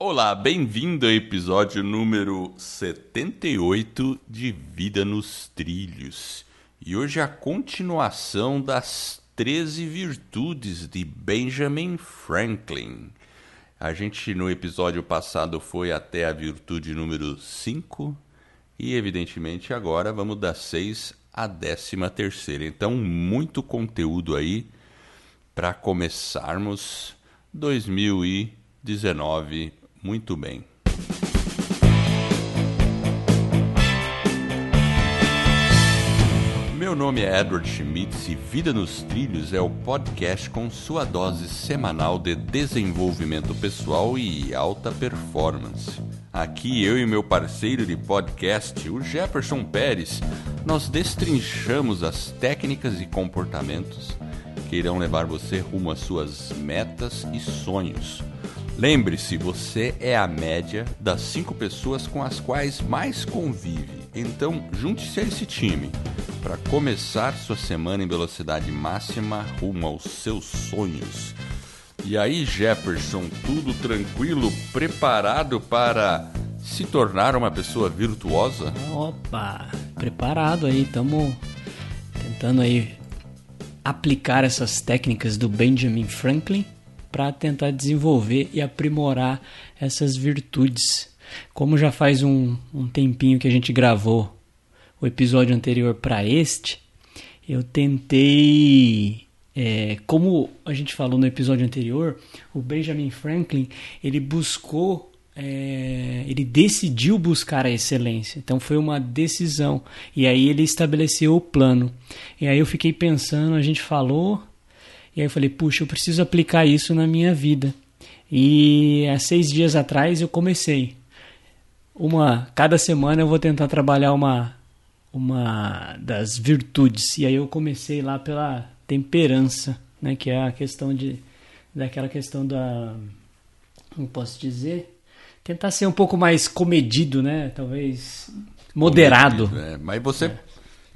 Olá, bem-vindo ao episódio número 78 de Vida nos Trilhos. E hoje a continuação das 13 virtudes de Benjamin Franklin. A gente no episódio passado foi até a virtude número 5 e evidentemente agora vamos da 6 à 13 terceira. Então, muito conteúdo aí para começarmos 2019 muito bem. Meu nome é Edward Schmitz e Vida nos Trilhos é o podcast com sua dose semanal de desenvolvimento pessoal e alta performance. Aqui eu e meu parceiro de podcast, o Jefferson Pérez, nós destrinchamos as técnicas e comportamentos que irão levar você rumo às suas metas e sonhos. Lembre-se, você é a média das cinco pessoas com as quais mais convive. Então, junte-se a esse time para começar sua semana em velocidade máxima rumo aos seus sonhos. E aí, Jefferson, tudo tranquilo, preparado para se tornar uma pessoa virtuosa? Opa, preparado aí, estamos tentando aí aplicar essas técnicas do Benjamin Franklin para tentar desenvolver e aprimorar essas virtudes. Como já faz um, um tempinho que a gente gravou o episódio anterior para este, eu tentei é, como a gente falou no episódio anterior, o Benjamin Franklin ele buscou, é, ele decidiu buscar a excelência. Então foi uma decisão e aí ele estabeleceu o plano. E aí eu fiquei pensando, a gente falou e aí eu falei, puxa, eu preciso aplicar isso na minha vida. E há seis dias atrás eu comecei. Uma, cada semana eu vou tentar trabalhar uma, uma das virtudes. E aí eu comecei lá pela temperança, né, que é a questão de daquela questão da como posso dizer, tentar ser um pouco mais comedido, né? Talvez moderado. Comedido, é. Mas você é.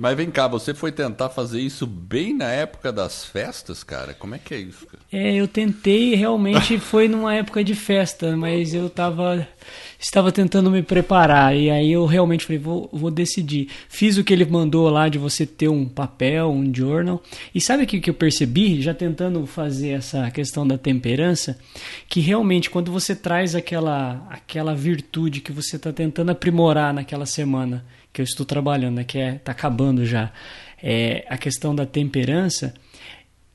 Mas vem cá, você foi tentar fazer isso bem na época das festas, cara? Como é que é isso? Cara? É, eu tentei, realmente foi numa época de festa, mas eu tava estava tentando me preparar e aí eu realmente falei, vou, vou decidir. Fiz o que ele mandou lá de você ter um papel, um journal. E sabe o que, que eu percebi, já tentando fazer essa questão da temperança, que realmente quando você traz aquela, aquela virtude que você está tentando aprimorar naquela semana que eu estou trabalhando, né, que é tá acabando já, é a questão da temperança,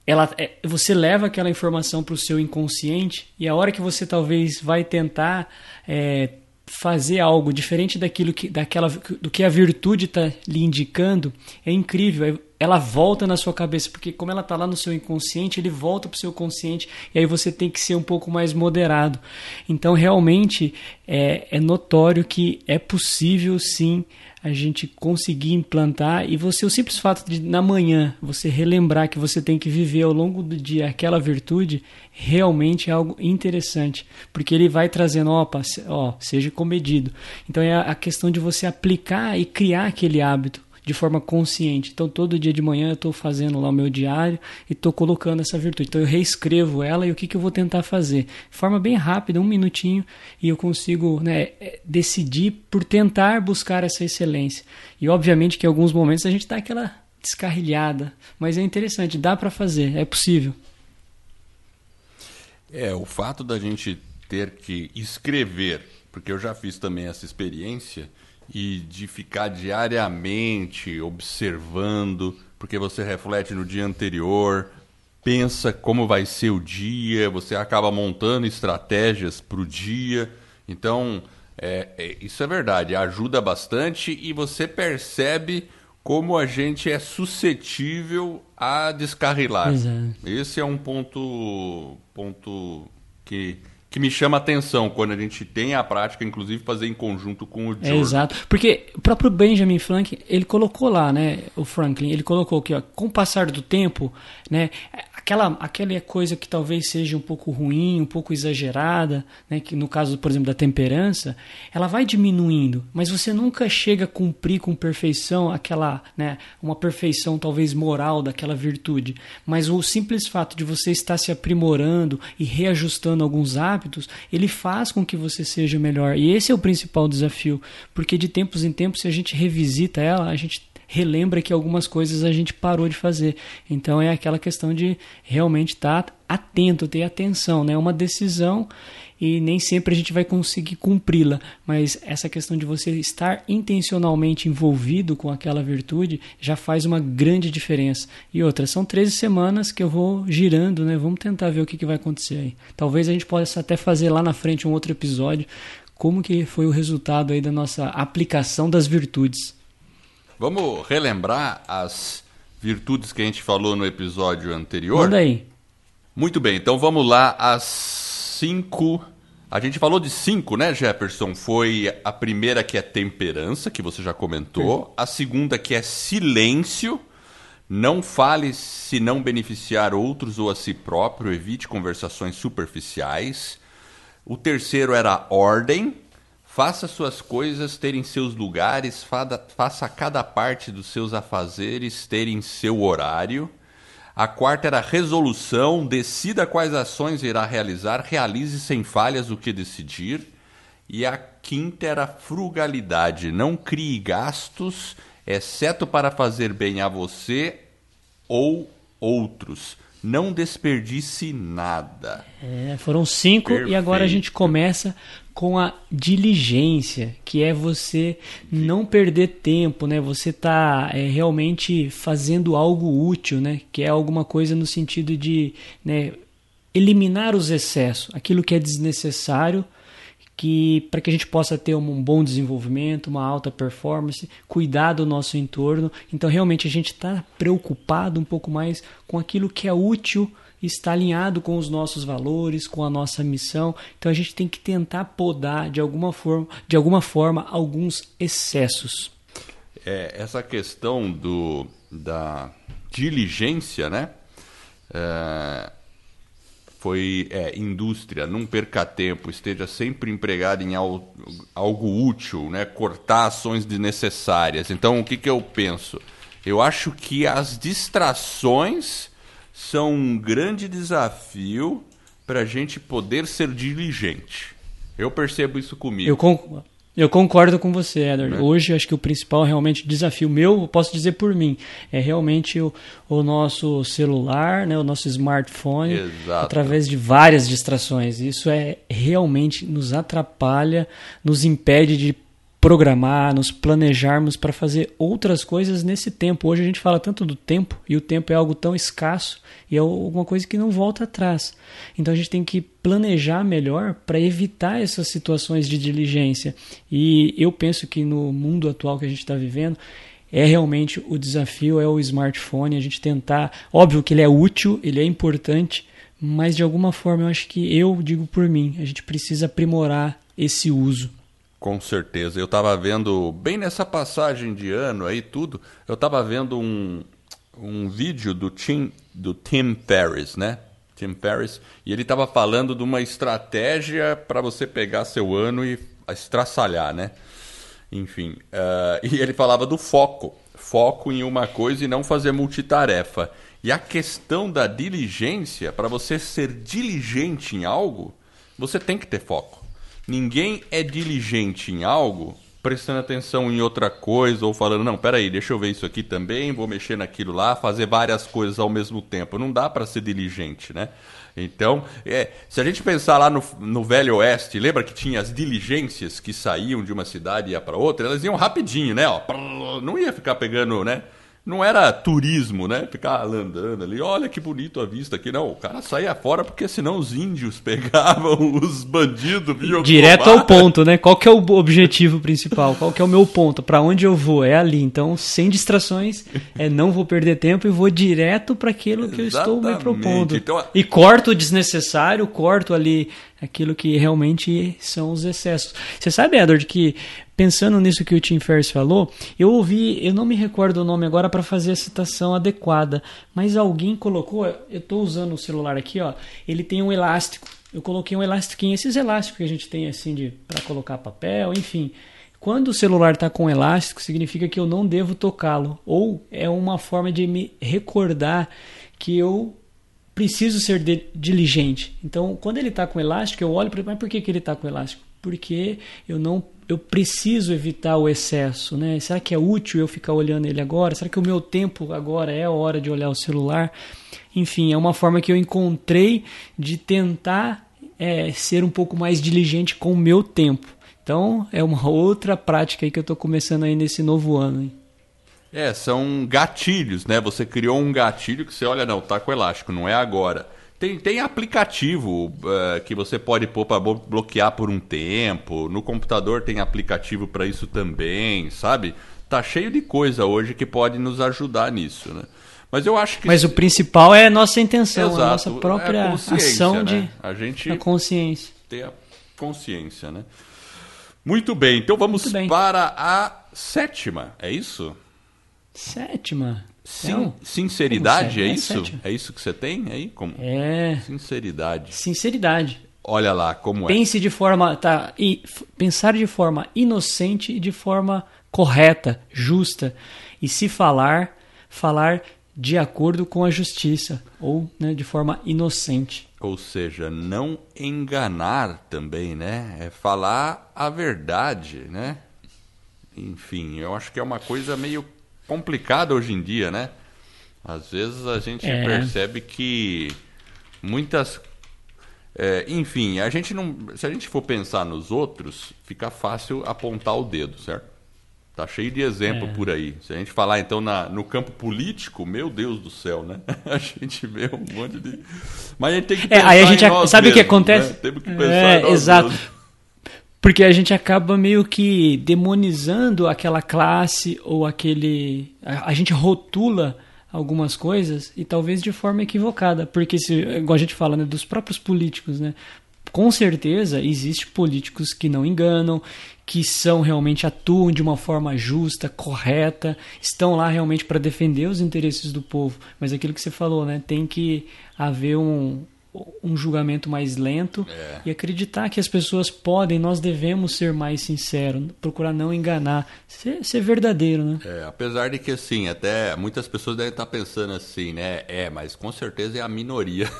ela, é, você leva aquela informação para o seu inconsciente e a hora que você talvez vai tentar é, fazer algo diferente daquilo que, daquela, do que a virtude está lhe indicando, é incrível. Ela volta na sua cabeça, porque como ela está lá no seu inconsciente, ele volta para o seu consciente e aí você tem que ser um pouco mais moderado. Então, realmente, é, é notório que é possível sim a gente conseguir implantar e você o simples fato de na manhã você relembrar que você tem que viver ao longo do dia aquela virtude realmente é algo interessante porque ele vai trazendo ó, seja comedido então é a questão de você aplicar e criar aquele hábito de forma consciente. Então, todo dia de manhã eu estou fazendo lá o meu diário e estou colocando essa virtude. Então, eu reescrevo ela e o que, que eu vou tentar fazer. De forma bem rápida, um minutinho, e eu consigo né, é, decidir por tentar buscar essa excelência. E, obviamente, que em alguns momentos a gente dá aquela descarrilhada, mas é interessante, dá para fazer, é possível. É, o fato da gente ter que escrever, porque eu já fiz também essa experiência e de ficar diariamente observando, porque você reflete no dia anterior, pensa como vai ser o dia, você acaba montando estratégias para o dia. Então, é, é, isso é verdade, ajuda bastante e você percebe como a gente é suscetível a descarrilar. Exato. Esse é um ponto, ponto que que me chama a atenção quando a gente tem a prática, inclusive fazer em conjunto com o George. É, exato, porque o próprio Benjamin Franklin, ele colocou lá, né, o Franklin, ele colocou que ó, com o passar do tempo, né, aquela, aquela coisa que talvez seja um pouco ruim, um pouco exagerada, né, que no caso, por exemplo, da temperança, ela vai diminuindo, mas você nunca chega a cumprir com perfeição aquela, né, uma perfeição talvez moral daquela virtude. Mas o simples fato de você estar se aprimorando e reajustando alguns hábitos, ele faz com que você seja melhor. E esse é o principal desafio, porque de tempos em tempos, se a gente revisita ela, a gente relembra que algumas coisas a gente parou de fazer. Então é aquela questão de realmente estar tá atento, ter atenção, né? É uma decisão e nem sempre a gente vai conseguir cumpri-la, mas essa questão de você estar intencionalmente envolvido com aquela virtude já faz uma grande diferença. E outra, são 13 semanas que eu vou girando, né? Vamos tentar ver o que, que vai acontecer aí. Talvez a gente possa até fazer lá na frente um outro episódio como que foi o resultado aí da nossa aplicação das virtudes. Vamos relembrar as virtudes que a gente falou no episódio anterior? Manda aí. Muito bem, então vamos lá as cinco. A gente falou de cinco, né, Jefferson? Foi a primeira que é temperança, que você já comentou. A segunda que é silêncio. Não fale se não beneficiar outros ou a si próprio. Evite conversações superficiais. O terceiro era ordem. Faça suas coisas terem seus lugares, faça cada parte dos seus afazeres terem seu horário. A quarta era resolução, decida quais ações irá realizar, realize sem falhas o que decidir. E a quinta era frugalidade, não crie gastos, exceto para fazer bem a você ou outros. Não desperdice nada. É, foram cinco Perfeito. e agora a gente começa com a diligência, que é você não perder tempo, né? Você tá é, realmente fazendo algo útil, né? Que é alguma coisa no sentido de né, eliminar os excessos, aquilo que é desnecessário, que para que a gente possa ter um bom desenvolvimento, uma alta performance, cuidar do nosso entorno. Então realmente a gente está preocupado um pouco mais com aquilo que é útil está alinhado com os nossos valores, com a nossa missão. Então a gente tem que tentar podar de alguma forma, de alguma forma alguns excessos. É, essa questão do, da diligência, né? É, foi é, indústria, não perca tempo, esteja sempre empregado em algo, útil, né? cortar ações desnecessárias. Então, o que, que eu penso? Eu acho que as distrações são um grande desafio para a gente poder ser diligente. Eu percebo isso comigo. Eu, con eu concordo com você, Edward. É. Hoje, acho que o principal realmente desafio meu, posso dizer por mim, é realmente o, o nosso celular, né, o nosso smartphone, Exato. através de várias distrações. Isso é realmente nos atrapalha, nos impede de programar, nos planejarmos para fazer outras coisas nesse tempo. Hoje a gente fala tanto do tempo e o tempo é algo tão escasso e é alguma coisa que não volta atrás. Então a gente tem que planejar melhor para evitar essas situações de diligência. E eu penso que no mundo atual que a gente está vivendo, é realmente o desafio é o smartphone, a gente tentar, óbvio que ele é útil, ele é importante, mas de alguma forma eu acho que eu digo por mim, a gente precisa aprimorar esse uso. Com certeza. Eu estava vendo, bem nessa passagem de ano aí, tudo, eu estava vendo um, um vídeo do Tim, do Tim Ferriss, né? Tim Ferriss, e ele estava falando de uma estratégia para você pegar seu ano e estraçalhar, né? Enfim, uh, e ele falava do foco. Foco em uma coisa e não fazer multitarefa. E a questão da diligência, para você ser diligente em algo, você tem que ter foco. Ninguém é diligente em algo prestando atenção em outra coisa ou falando, não, peraí, deixa eu ver isso aqui também, vou mexer naquilo lá, fazer várias coisas ao mesmo tempo. Não dá para ser diligente, né? Então, é, se a gente pensar lá no, no Velho Oeste, lembra que tinha as diligências que saíam de uma cidade e ia para outra? Elas iam rapidinho, né? Ó, não ia ficar pegando, né? Não era turismo, né? Ficar andando ali, olha que bonito a vista aqui. Não, o cara saía fora porque senão os índios pegavam os bandidos. Direto ao ponto, né? Qual que é o objetivo principal? Qual que é o meu ponto? Para onde eu vou? É ali. Então, sem distrações, é não vou perder tempo e vou direto para aquilo que eu estou me propondo. Então, e corto o desnecessário, corto ali aquilo que realmente são os excessos. Você sabe, Edward, que pensando nisso que o Tim Ferriss falou, eu ouvi, eu não me recordo o nome agora para fazer a citação adequada, mas alguém colocou, eu estou usando o celular aqui, ó, ele tem um elástico. Eu coloquei um elastiquinho, esses elásticos que a gente tem assim de para colocar papel, enfim. Quando o celular está com elástico, significa que eu não devo tocá-lo, ou é uma forma de me recordar que eu preciso ser de, diligente. Então, quando ele está com elástico, eu olho para ele, mas por que, que ele está com elástico? Porque eu não eu preciso evitar o excesso, né? Será que é útil eu ficar olhando ele agora? Será que o meu tempo agora é a hora de olhar o celular? Enfim, é uma forma que eu encontrei de tentar é, ser um pouco mais diligente com o meu tempo. Então, é uma outra prática que eu estou começando aí nesse novo ano. Hein? É, são gatilhos, né? Você criou um gatilho que você olha, não, tá com elástico, não é agora. Tem, tem aplicativo uh, que você pode pôr para bloquear por um tempo. No computador tem aplicativo para isso também, sabe? Tá cheio de coisa hoje que pode nos ajudar nisso, né? Mas eu acho que. Mas o principal é a nossa intenção, Exato, a nossa própria é a ação né? de. A gente. A consciência. Ter a consciência, né? Muito bem, então vamos bem. para a sétima, é isso? Sétima. Sim, sinceridade, é, é isso? É, é isso que você tem aí? Como? É. Sinceridade. Sinceridade. Olha lá como Pense é. Pense de forma. Tá, e, pensar de forma inocente e de forma correta, justa. E se falar, falar de acordo com a justiça, ou né, de forma inocente. Ou seja, não enganar também, né? É falar a verdade, né? Enfim, eu acho que é uma coisa meio complicado hoje em dia, né? Às vezes a gente é. percebe que muitas. É, enfim, a gente não. Se a gente for pensar nos outros, fica fácil apontar o dedo, certo? Tá cheio de exemplo é. por aí. Se a gente falar então na, no campo político, meu Deus do céu, né? A gente vê um monte de. Mas a gente tem que pensar é, aí a gente sabe mesmos, o que acontece? Né? Temos que pensar é, exato. Mesmos. Porque a gente acaba meio que demonizando aquela classe ou aquele. A, gente rotula algumas coisas e talvez de forma equivocada. Porque, se, igual a gente fala, né, dos próprios políticos, né? Com certeza existe políticos que não enganam, que são realmente atuam de uma forma justa, correta, estão lá realmente para defender os interesses do povo. Mas aquilo que você falou, né, tem que haver um, um julgamento mais lento é. e acreditar que as pessoas podem, nós devemos ser mais sinceros, procurar não enganar, ser, ser verdadeiro, né? É, apesar de que assim, até muitas pessoas devem estar pensando assim, né? É, mas com certeza é a minoria.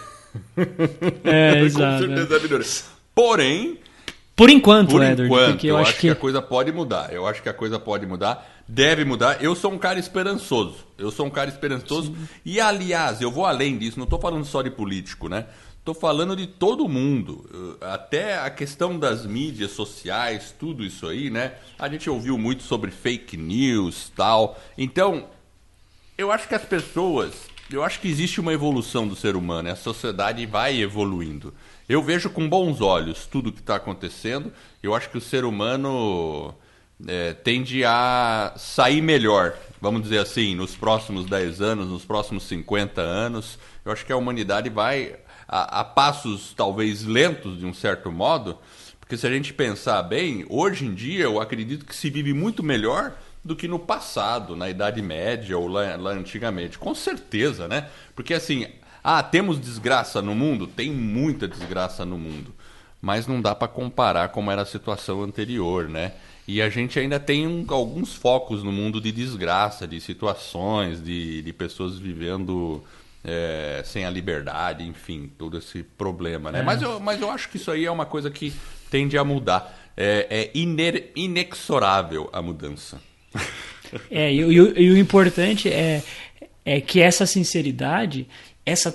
É, exato. com certeza é a minoria. Porém, por enquanto, Por Edward, enquanto, porque eu, eu acho, acho que... que... a coisa pode mudar. Eu acho que a coisa pode mudar, deve mudar. Eu sou um cara esperançoso. Eu sou um cara esperançoso. Sim. E, aliás, eu vou além disso. Não estou falando só de político, né? Estou falando de todo mundo. Até a questão das mídias sociais, tudo isso aí, né? A gente ouviu muito sobre fake news tal. Então, eu acho que as pessoas. Eu acho que existe uma evolução do ser humano. A sociedade vai evoluindo. Eu vejo com bons olhos tudo que está acontecendo. Eu acho que o ser humano é, tende a sair melhor, vamos dizer assim, nos próximos 10 anos, nos próximos 50 anos. Eu acho que a humanidade vai a, a passos talvez lentos, de um certo modo, porque se a gente pensar bem, hoje em dia eu acredito que se vive muito melhor do que no passado, na Idade Média ou lá, lá antigamente. Com certeza, né? Porque assim, ah, temos desgraça no mundo? Tem muita desgraça no mundo. Mas não dá para comparar como era a situação anterior, né? E a gente ainda tem um, alguns focos no mundo de desgraça, de situações, de, de pessoas vivendo é, sem a liberdade, enfim, todo esse problema, né? É. Mas, eu, mas eu acho que isso aí é uma coisa que tende a mudar. É, é iner, inexorável a mudança. É, e, e, e, o importante é, é que essa sinceridade essa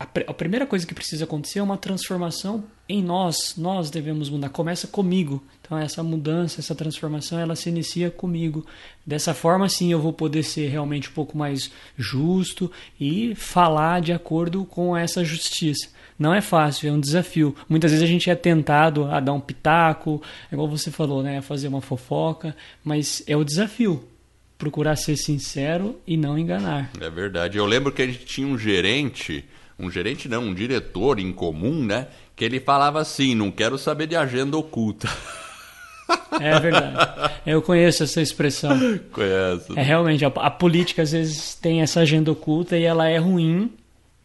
a, a, primeira coisa que precisa acontecer é uma transformação em nós. Nós devemos mudar. Começa comigo. Então essa mudança, essa transformação, ela se inicia comigo. Dessa forma, sim, eu vou poder ser realmente um pouco mais justo e falar de acordo com essa justiça. Não é fácil, é um desafio. Muitas vezes a gente é tentado a dar um pitaco, igual você falou, né, a fazer uma fofoca, mas é o desafio procurar ser sincero e não enganar. É verdade. Eu lembro que a gente tinha um gerente, um gerente não, um diretor em comum, né? Que ele falava assim: não quero saber de agenda oculta. É verdade. Eu conheço essa expressão. Conheço. É realmente, a, a, política às vezes tem essa agenda oculta e ela é ruim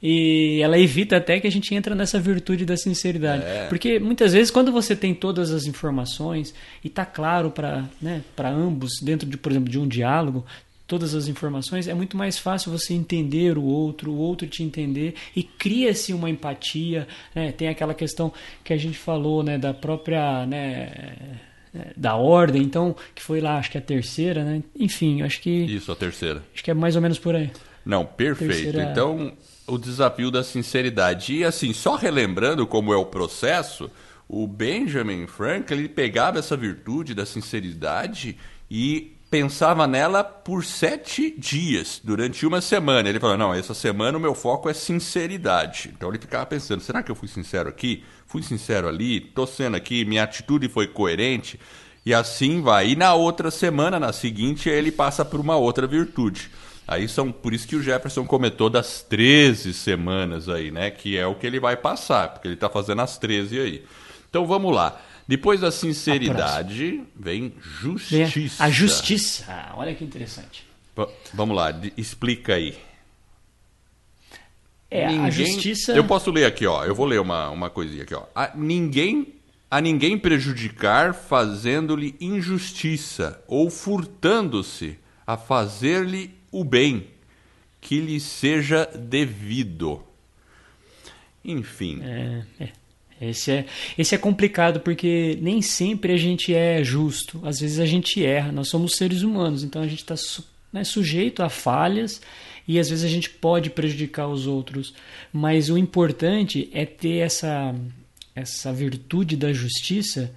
e ela evita até que a gente entre nessa virtude da sinceridade. É. Porque muitas vezes quando você tem todas as informações e está claro para né, ambos, dentro de, por exemplo, de um diálogo, todas as informações, é muito mais fácil você entender o outro, o outro te entender e cria-se uma empatia. Né? Tem aquela questão que a gente falou né, da própria. Né, da ordem, então, que foi lá, acho que a terceira, né? Enfim, acho que. Isso, a terceira. Acho que é mais ou menos por aí. Não, perfeito. Terceira... Então, o desafio da sinceridade. E assim, só relembrando como é o processo, o Benjamin Franklin ele pegava essa virtude da sinceridade e pensava nela por sete dias, durante uma semana. Ele falou: Não, essa semana o meu foco é sinceridade. Então ele ficava pensando: será que eu fui sincero aqui? Fui sincero ali? Estou sendo aqui? Minha atitude foi coerente? E assim vai. E na outra semana, na seguinte, ele passa por uma outra virtude. Aí são por isso que o Jefferson comentou das 13 semanas aí, né? Que é o que ele vai passar, porque ele está fazendo as 13 aí. Então vamos lá. Depois da sinceridade, vem justiça. A justiça. Ah, olha que interessante. V vamos lá, explica aí. É, ninguém... a justiça. Eu posso ler aqui, ó. Eu vou ler uma, uma coisinha aqui, ó. A ninguém a ninguém prejudicar fazendo-lhe injustiça ou furtando-se a fazer-lhe o bem que lhe seja devido. Enfim. É, é. Esse é, esse é complicado porque nem sempre a gente é justo. Às vezes a gente erra. Nós somos seres humanos, então a gente está né, sujeito a falhas e às vezes a gente pode prejudicar os outros. Mas o importante é ter essa, essa virtude da justiça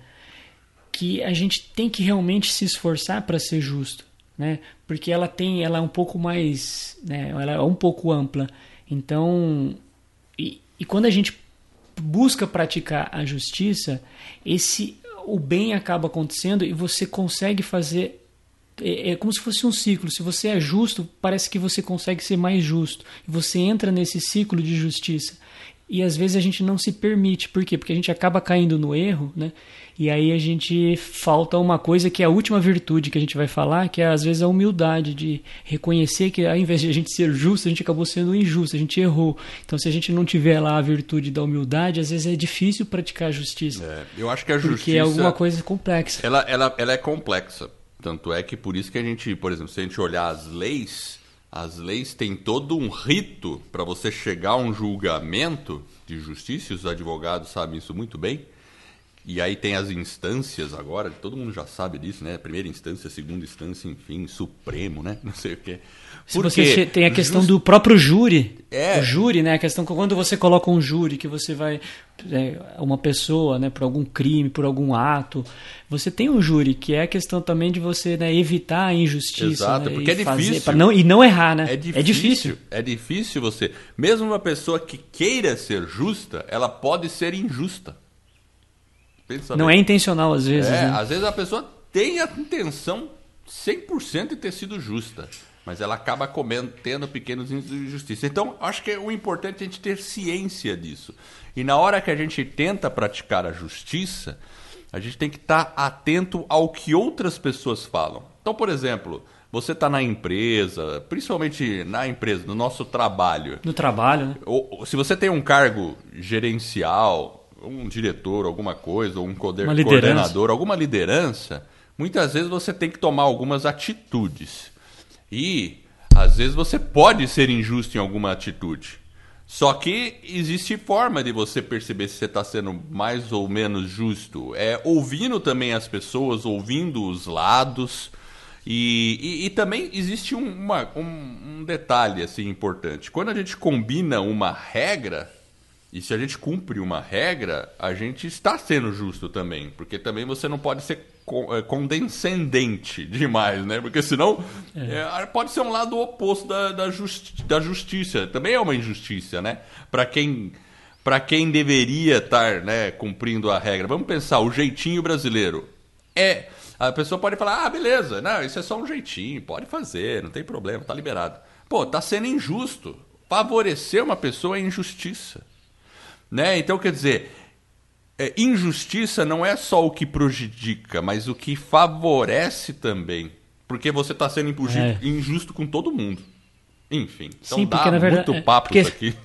que a gente tem que realmente se esforçar para ser justo né? Porque ela tem, ela é um pouco mais, né? Ela é um pouco ampla. Então, e, e quando a gente busca praticar a justiça, esse o bem acaba acontecendo e você consegue fazer é, é, como se fosse um ciclo. Se você é justo, parece que você consegue ser mais justo. Você entra nesse ciclo de justiça. E às vezes a gente não se permite. Por quê? Porque a gente acaba caindo no erro, né? E aí a gente falta uma coisa que é a última virtude que a gente vai falar, que é às vezes a humildade de reconhecer que ao invés de a gente ser justo, a gente acabou sendo injusto, a gente errou. Então se a gente não tiver lá a virtude da humildade, às vezes é difícil praticar a justiça. É, eu acho que a justiça porque é alguma coisa complexa. Ela, ela, ela é complexa. Tanto é que por isso que a gente, por exemplo, se a gente olhar as leis, as leis têm todo um rito para você chegar a um julgamento de justiça, e os advogados sabem isso muito bem e aí tem as instâncias agora, todo mundo já sabe disso, né? Primeira instância, segunda instância, enfim, Supremo, né? Não sei o quê. Se você tem a questão just... do próprio júri. É. O júri, né? A questão que quando você coloca um júri, que você vai. É, uma pessoa, né, por algum crime, por algum ato. Você tem um júri, que é a questão também de você né, evitar a injustiça. Exato, né, porque é difícil. Não, e não errar, né? É difícil, é difícil. É difícil você. Mesmo uma pessoa que queira ser justa, ela pode ser injusta. Pensa não é intencional às vezes. É, né? às vezes a pessoa tem a intenção 100% de ter sido justa, mas ela acaba comendo, tendo pequenos injustiças. Então, acho que é o importante é a gente ter ciência disso. E na hora que a gente tenta praticar a justiça, a gente tem que estar atento ao que outras pessoas falam. Então, por exemplo, você está na empresa, principalmente na empresa, no nosso trabalho. No trabalho, né? Ou, se você tem um cargo gerencial, um diretor, alguma coisa, ou um coordenador, alguma liderança, muitas vezes você tem que tomar algumas atitudes. E às vezes você pode ser injusto em alguma atitude. Só que existe forma de você perceber se você está sendo mais ou menos justo. É ouvindo também as pessoas, ouvindo os lados. E, e, e também existe um, uma, um, um detalhe assim importante. Quando a gente combina uma regra, e se a gente cumpre uma regra, a gente está sendo justo também, porque também você não pode ser é, condescendente demais, né? Porque senão é. É, pode ser um lado oposto da, da, justi da justiça. Também é uma injustiça, né? Para quem para quem deveria estar né, cumprindo a regra. Vamos pensar, o jeitinho brasileiro. É. A pessoa pode falar, ah, beleza, não, isso é só um jeitinho, pode fazer, não tem problema, tá liberado. Pô, tá sendo injusto. Favorecer uma pessoa é injustiça. Né? Então, quer dizer, é, injustiça não é só o que prejudica, mas o que favorece também. Porque você está sendo é. injusto com todo mundo. Enfim, então Sim, dá porque, na verdade, muito papo porque... isso aqui.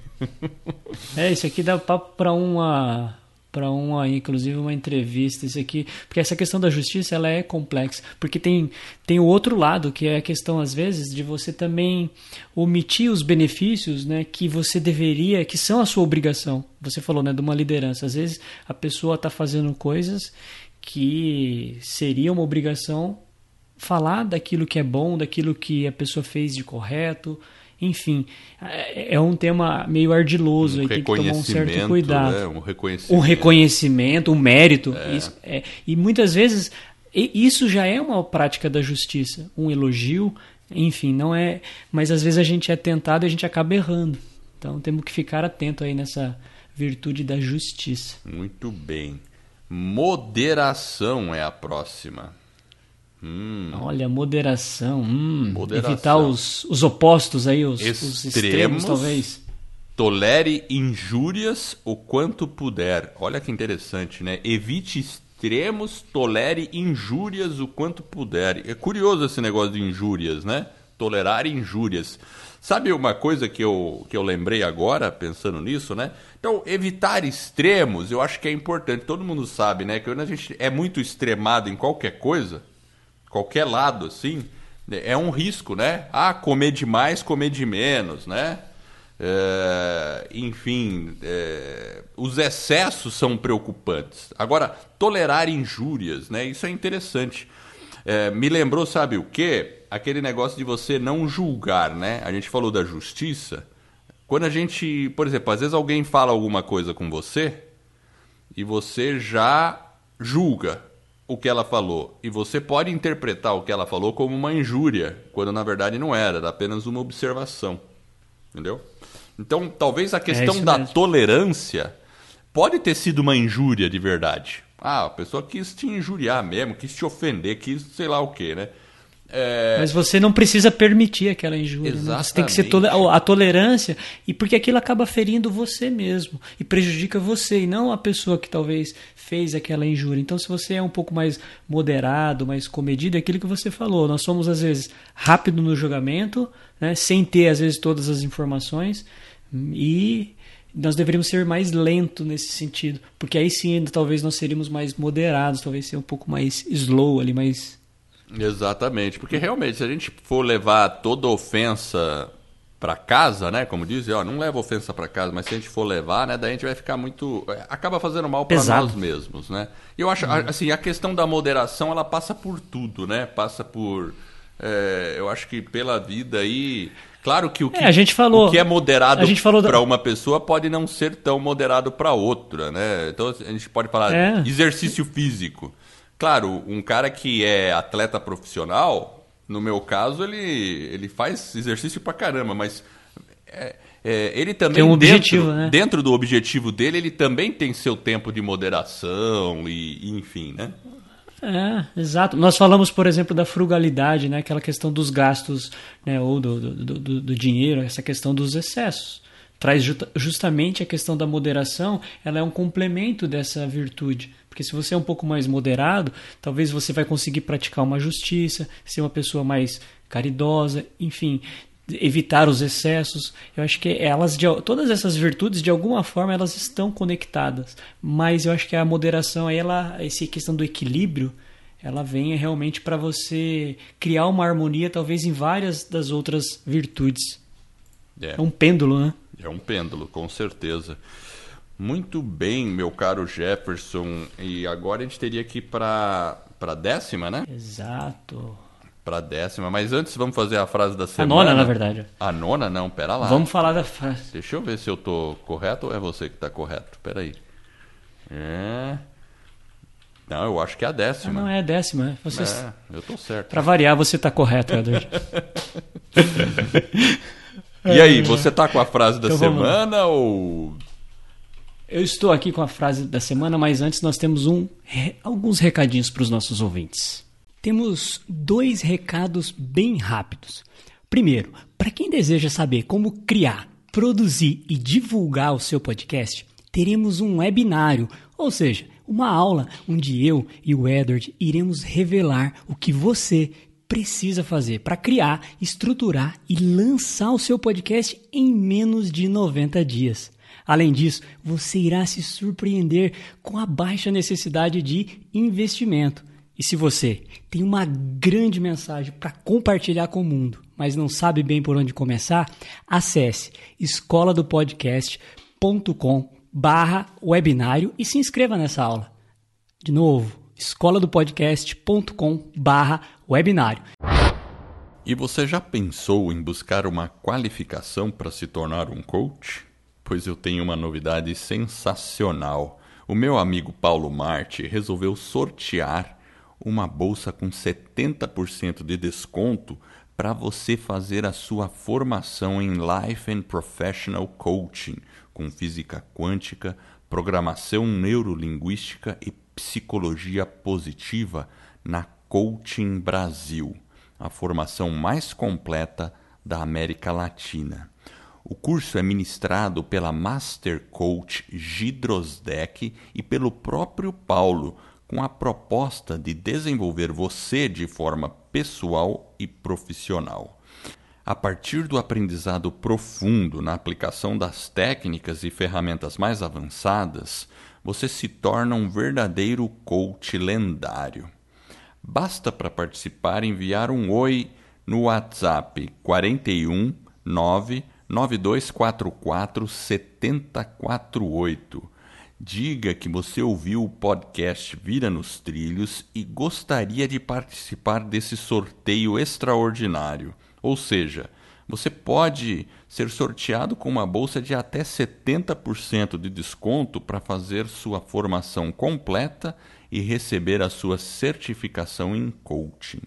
É, isso aqui dá papo para uma para uma, inclusive uma entrevista isso aqui, porque essa questão da justiça ela é complexa, porque tem tem o outro lado que é a questão às vezes de você também omitir os benefícios, né, que você deveria, que são a sua obrigação. Você falou, né, de uma liderança. Às vezes a pessoa está fazendo coisas que seria uma obrigação falar daquilo que é bom, daquilo que a pessoa fez de correto, enfim, é, é um tema meio ardiloso, um aí tem que tomar um certo cuidado. Né? Um reconhecimento. Um reconhecimento, um mérito. É. Isso, é, e muitas vezes isso já é uma prática da justiça, um elogio, enfim, não é. Mas às vezes a gente é tentado e a gente acaba errando. Então temos que ficar atento aí nessa virtude da justiça. Muito bem. Moderação é a próxima. Hum. Olha, moderação. Hum. moderação. Evitar os, os opostos aí, os extremos, os extremos, talvez. Tolere injúrias o quanto puder. Olha que interessante, né? Evite extremos, tolere injúrias o quanto puder. É curioso esse negócio de injúrias, né? Tolerar injúrias. Sabe uma coisa que eu, que eu lembrei agora, pensando nisso, né? Então, evitar extremos, eu acho que é importante. Todo mundo sabe, né? Que quando a gente é muito extremado em qualquer coisa, qualquer lado, assim, é um risco, né? Ah, comer demais, comer de menos, né? É, enfim, é, os excessos são preocupantes. Agora, tolerar injúrias, né? Isso é interessante. É, me lembrou, sabe o quê? Aquele negócio de você não julgar, né? A gente falou da justiça. Quando a gente, por exemplo, às vezes alguém fala alguma coisa com você e você já julga o que ela falou. E você pode interpretar o que ela falou como uma injúria, quando na verdade não era, era apenas uma observação. Entendeu? Então, talvez a é questão é da mesmo. tolerância pode ter sido uma injúria de verdade. Ah, a pessoa quis te injuriar mesmo, quis te ofender, quis sei lá o quê, né? É... Mas você não precisa permitir aquela injúria. Né? Você tem que ser tole a tolerância, e porque aquilo acaba ferindo você mesmo e prejudica você, e não a pessoa que talvez fez aquela injúria. Então, se você é um pouco mais moderado, mais comedido, é aquilo que você falou. Nós somos, às vezes, rápido no julgamento, né? sem ter, às vezes, todas as informações, e nós deveríamos ser mais lento nesse sentido, porque aí sim, talvez nós seríamos mais moderados, talvez ser um pouco mais slow ali, mais Exatamente, porque realmente se a gente for levar toda ofensa para casa, né, como dizem, ó, não leva ofensa para casa, mas se a gente for levar, né, daí a gente vai ficar muito é, acaba fazendo mal para nós mesmos, né? E eu acho, uhum. assim, a questão da moderação, ela passa por tudo, né? Passa por é, eu acho que pela vida aí, claro que o que, é, a gente falou, o que é moderado para uma pessoa pode não ser tão moderado para outra, né? Então a gente pode falar é. exercício físico. Claro, um cara que é atleta profissional, no meu caso, ele, ele faz exercício pra caramba, mas é, é, ele também tem um objetivo, dentro, né? dentro do objetivo dele, ele também tem seu tempo de moderação e, e enfim, né? É, exato. Nós falamos, por exemplo, da frugalidade, né? aquela questão dos gastos né? ou do, do, do, do dinheiro, essa questão dos excessos. Traz justamente a questão da moderação, ela é um complemento dessa virtude. Porque se você é um pouco mais moderado, talvez você vai conseguir praticar uma justiça, ser uma pessoa mais caridosa, enfim, evitar os excessos. Eu acho que elas, todas essas virtudes, de alguma forma, elas estão conectadas. Mas eu acho que a moderação, ela, essa questão do equilíbrio, ela vem realmente para você criar uma harmonia, talvez em várias das outras virtudes. É, é um pêndulo, né? É um pêndulo, com certeza. Muito bem, meu caro Jefferson. E agora a gente teria que ir para a décima, né? Exato. Para décima. Mas antes vamos fazer a frase da semana. A nona, na verdade. A nona, não, pera lá. Vamos falar da frase. Deixa eu ver se eu tô correto ou é você que está correto. Pera aí. É... Não, eu acho que é a décima. Ah, não, é a décima. Você... É, eu tô certo. Para variar, você está correto, Edward. e aí, você tá com a frase da então, semana ou eu estou aqui com a frase da semana, mas antes nós temos um, alguns recadinhos para os nossos ouvintes. Temos dois recados bem rápidos. Primeiro, para quem deseja saber como criar, produzir e divulgar o seu podcast, teremos um webinário, ou seja, uma aula onde eu e o Edward iremos revelar o que você precisa fazer para criar, estruturar e lançar o seu podcast em menos de 90 dias. Além disso, você irá se surpreender com a baixa necessidade de investimento. E se você tem uma grande mensagem para compartilhar com o mundo, mas não sabe bem por onde começar, acesse escola do barra webinário e se inscreva nessa aula. De novo, escola do podcast.com barra webinário. E você já pensou em buscar uma qualificação para se tornar um coach? Pois eu tenho uma novidade sensacional. O meu amigo Paulo Marte resolveu sortear uma bolsa com 70% de desconto para você fazer a sua formação em Life and Professional Coaching, com física quântica, programação neurolinguística e psicologia positiva na Coaching Brasil, a formação mais completa da América Latina. O curso é ministrado pela Master Coach Gidrosdeck e pelo próprio Paulo, com a proposta de desenvolver você de forma pessoal e profissional. A partir do aprendizado profundo na aplicação das técnicas e ferramentas mais avançadas, você se torna um verdadeiro coach lendário. Basta para participar enviar um oi no WhatsApp 41 99244 7048. Diga que você ouviu o podcast Vira nos Trilhos e gostaria de participar desse sorteio extraordinário. Ou seja, você pode ser sorteado com uma bolsa de até 70% de desconto para fazer sua formação completa e receber a sua certificação em coaching.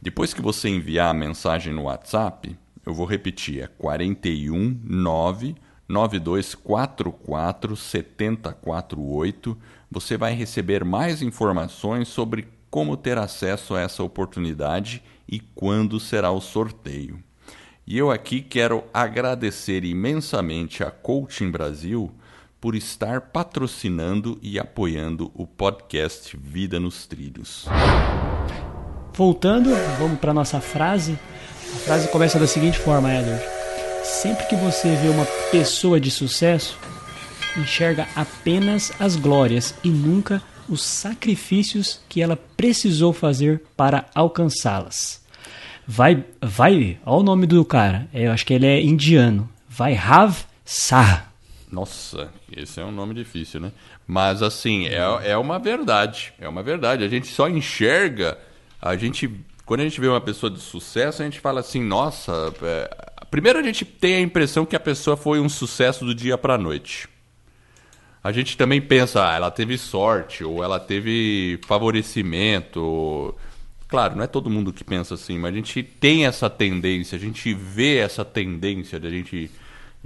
Depois que você enviar a mensagem no WhatsApp, eu vou repetir, é 41 9 9244 7048. Você vai receber mais informações sobre como ter acesso a essa oportunidade e quando será o sorteio. E eu aqui quero agradecer imensamente a Coaching Brasil por estar patrocinando e apoiando o podcast Vida nos Trilhos. Voltando, vamos para nossa frase. A frase começa da seguinte forma, Edward. Sempre que você vê uma pessoa de sucesso, enxerga apenas as glórias e nunca os sacrifícios que ela precisou fazer para alcançá-las. Vai, vai, olha o nome do cara. Eu acho que ele é indiano. Vai Rav Sah. Nossa, esse é um nome difícil, né? Mas assim, é, é uma verdade. É uma verdade. A gente só enxerga, a gente. Quando a gente vê uma pessoa de sucesso, a gente fala assim, nossa. É... Primeiro a gente tem a impressão que a pessoa foi um sucesso do dia para a noite. A gente também pensa, ah, ela teve sorte, ou ela teve favorecimento. Claro, não é todo mundo que pensa assim, mas a gente tem essa tendência, a gente vê essa tendência de a gente,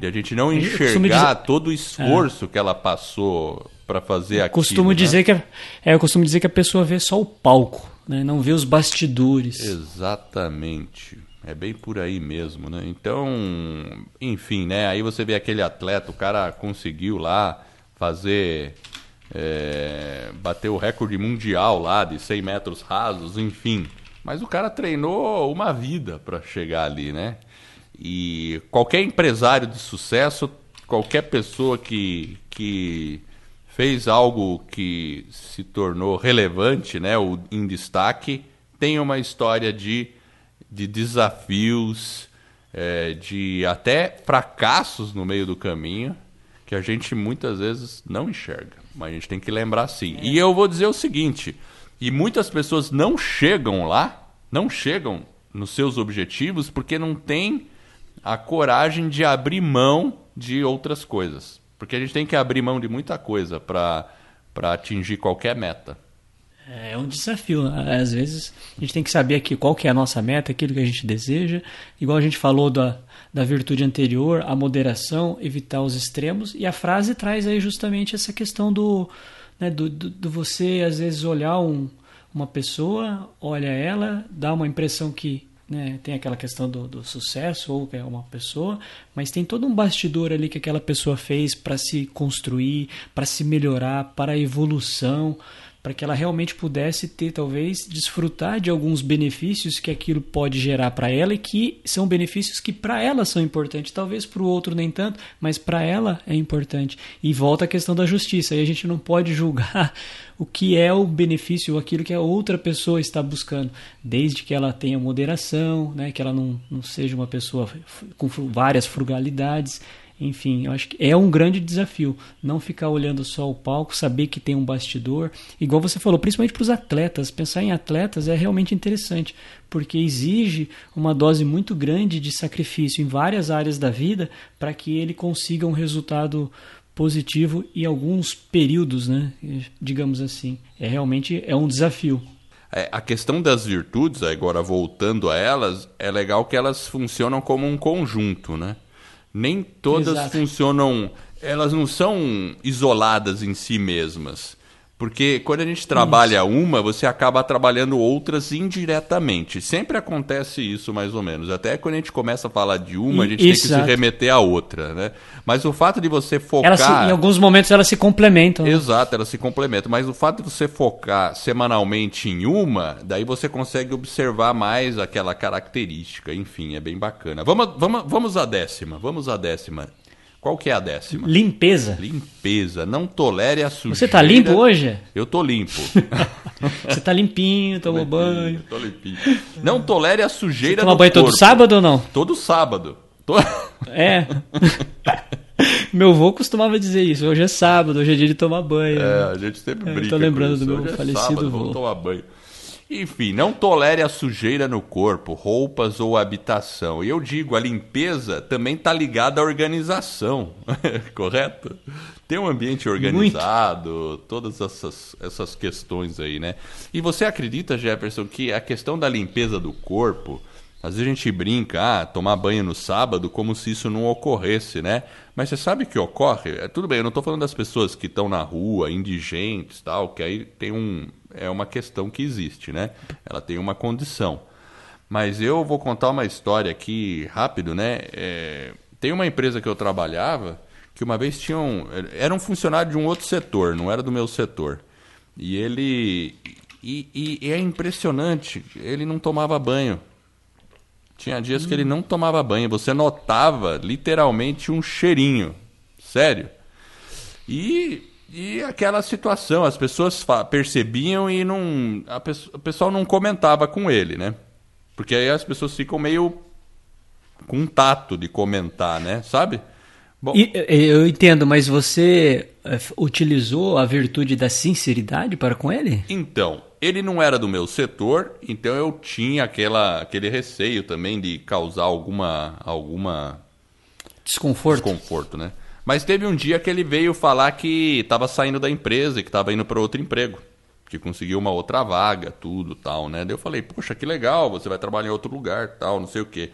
de a gente não enxergar dizer... todo o esforço é. que ela passou para fazer aquilo. Costumo né? dizer que é, eu costumo dizer que a pessoa vê só o palco, né? não vê os bastidores. Exatamente. É bem por aí mesmo, né? Então, enfim, né? Aí você vê aquele atleta, o cara conseguiu lá fazer é, bateu o recorde mundial lá de 100 metros rasos, enfim. Mas o cara treinou uma vida para chegar ali, né? E qualquer empresário de sucesso, qualquer pessoa que, que fez algo que se tornou relevante, né, ou em destaque, tem uma história de, de desafios, é, de até fracassos no meio do caminho, que a gente muitas vezes não enxerga. Mas a gente tem que lembrar sim. É. E eu vou dizer o seguinte: e muitas pessoas não chegam lá, não chegam nos seus objetivos porque não tem a coragem de abrir mão de outras coisas. Porque a gente tem que abrir mão de muita coisa para atingir qualquer meta. É um desafio. Às vezes a gente tem que saber aqui qual que é a nossa meta, aquilo que a gente deseja. Igual a gente falou da, da virtude anterior, a moderação, evitar os extremos. E a frase traz aí justamente essa questão do, né, do, do, do você, às vezes, olhar um, uma pessoa, olha ela, dá uma impressão que né, tem aquela questão do, do, sucesso ou é uma pessoa, mas tem todo um bastidor ali que aquela pessoa fez para se construir, para se melhorar, para a evolução, para que ela realmente pudesse ter, talvez, desfrutar de alguns benefícios que aquilo pode gerar para ela e que são benefícios que para ela são importantes, talvez para o outro nem tanto, mas para ela é importante. E volta a questão da justiça, e a gente não pode julgar o que é o benefício, aquilo que a outra pessoa está buscando, desde que ela tenha moderação, né, que ela não, não seja uma pessoa com várias frugalidades enfim, eu acho que é um grande desafio não ficar olhando só o palco, saber que tem um bastidor. Igual você falou, principalmente para os atletas. Pensar em atletas é realmente interessante, porque exige uma dose muito grande de sacrifício em várias áreas da vida para que ele consiga um resultado positivo em alguns períodos, né? digamos assim. É realmente é um desafio. É, a questão das virtudes, agora voltando a elas, é legal que elas funcionam como um conjunto, né? nem todas Exato. funcionam, elas não são isoladas em si mesmas. Porque quando a gente trabalha isso. uma, você acaba trabalhando outras indiretamente. Sempre acontece isso, mais ou menos. Até quando a gente começa a falar de uma, a gente Exato. tem que se remeter à outra, né? Mas o fato de você focar... Se, em alguns momentos elas se complementam. Né? Exato, elas se complementam. Mas o fato de você focar semanalmente em uma, daí você consegue observar mais aquela característica. Enfim, é bem bacana. Vamos, vamos, vamos à décima. Vamos à décima. Qual que é a décima? Limpeza. Limpeza. Não tolere a sujeira. Você tá limpo hoje? Eu tô limpo. Você tá limpinho, tomou limpinho, banho. Tô limpinho. Não tolere a sujeira Você toma banho corpo. todo sábado ou não? Todo sábado. Tô... É. meu avô costumava dizer isso. Hoje é sábado, hoje é dia de tomar banho. É, a gente sempre brinca. Eu tô lembrando do meu hoje é falecido é sábado, Vamos tomar banho. Enfim, não tolere a sujeira no corpo, roupas ou habitação. E eu digo, a limpeza também está ligada à organização, correto? Ter um ambiente organizado, Muito. todas essas, essas questões aí, né? E você acredita, Jefferson, que a questão da limpeza do corpo, às vezes a gente brinca, ah, tomar banho no sábado, como se isso não ocorresse, né? Mas você sabe que ocorre? É, tudo bem, eu não estou falando das pessoas que estão na rua, indigentes tal, que aí tem um, é uma questão que existe, né? Ela tem uma condição. Mas eu vou contar uma história aqui rápido, né? É, tem uma empresa que eu trabalhava que uma vez tinha um, era um funcionário de um outro setor, não era do meu setor. E ele e, e, e é impressionante, ele não tomava banho. Tinha dias hum. que ele não tomava banho, você notava literalmente um cheirinho. Sério. E e aquela situação, as pessoas percebiam e não. A o pessoal não comentava com ele, né? Porque aí as pessoas ficam meio com tato de comentar, né? Sabe? Bom, e, eu entendo, mas você eh, utilizou a virtude da sinceridade para com ele? Então, ele não era do meu setor, então eu tinha aquela, aquele receio também de causar alguma alguma desconforto, desconforto né? Mas teve um dia que ele veio falar que estava saindo da empresa e que estava indo para outro emprego. Que conseguiu uma outra vaga, tudo tal, né? Daí eu falei, poxa, que legal, você vai trabalhar em outro lugar, tal, não sei o quê.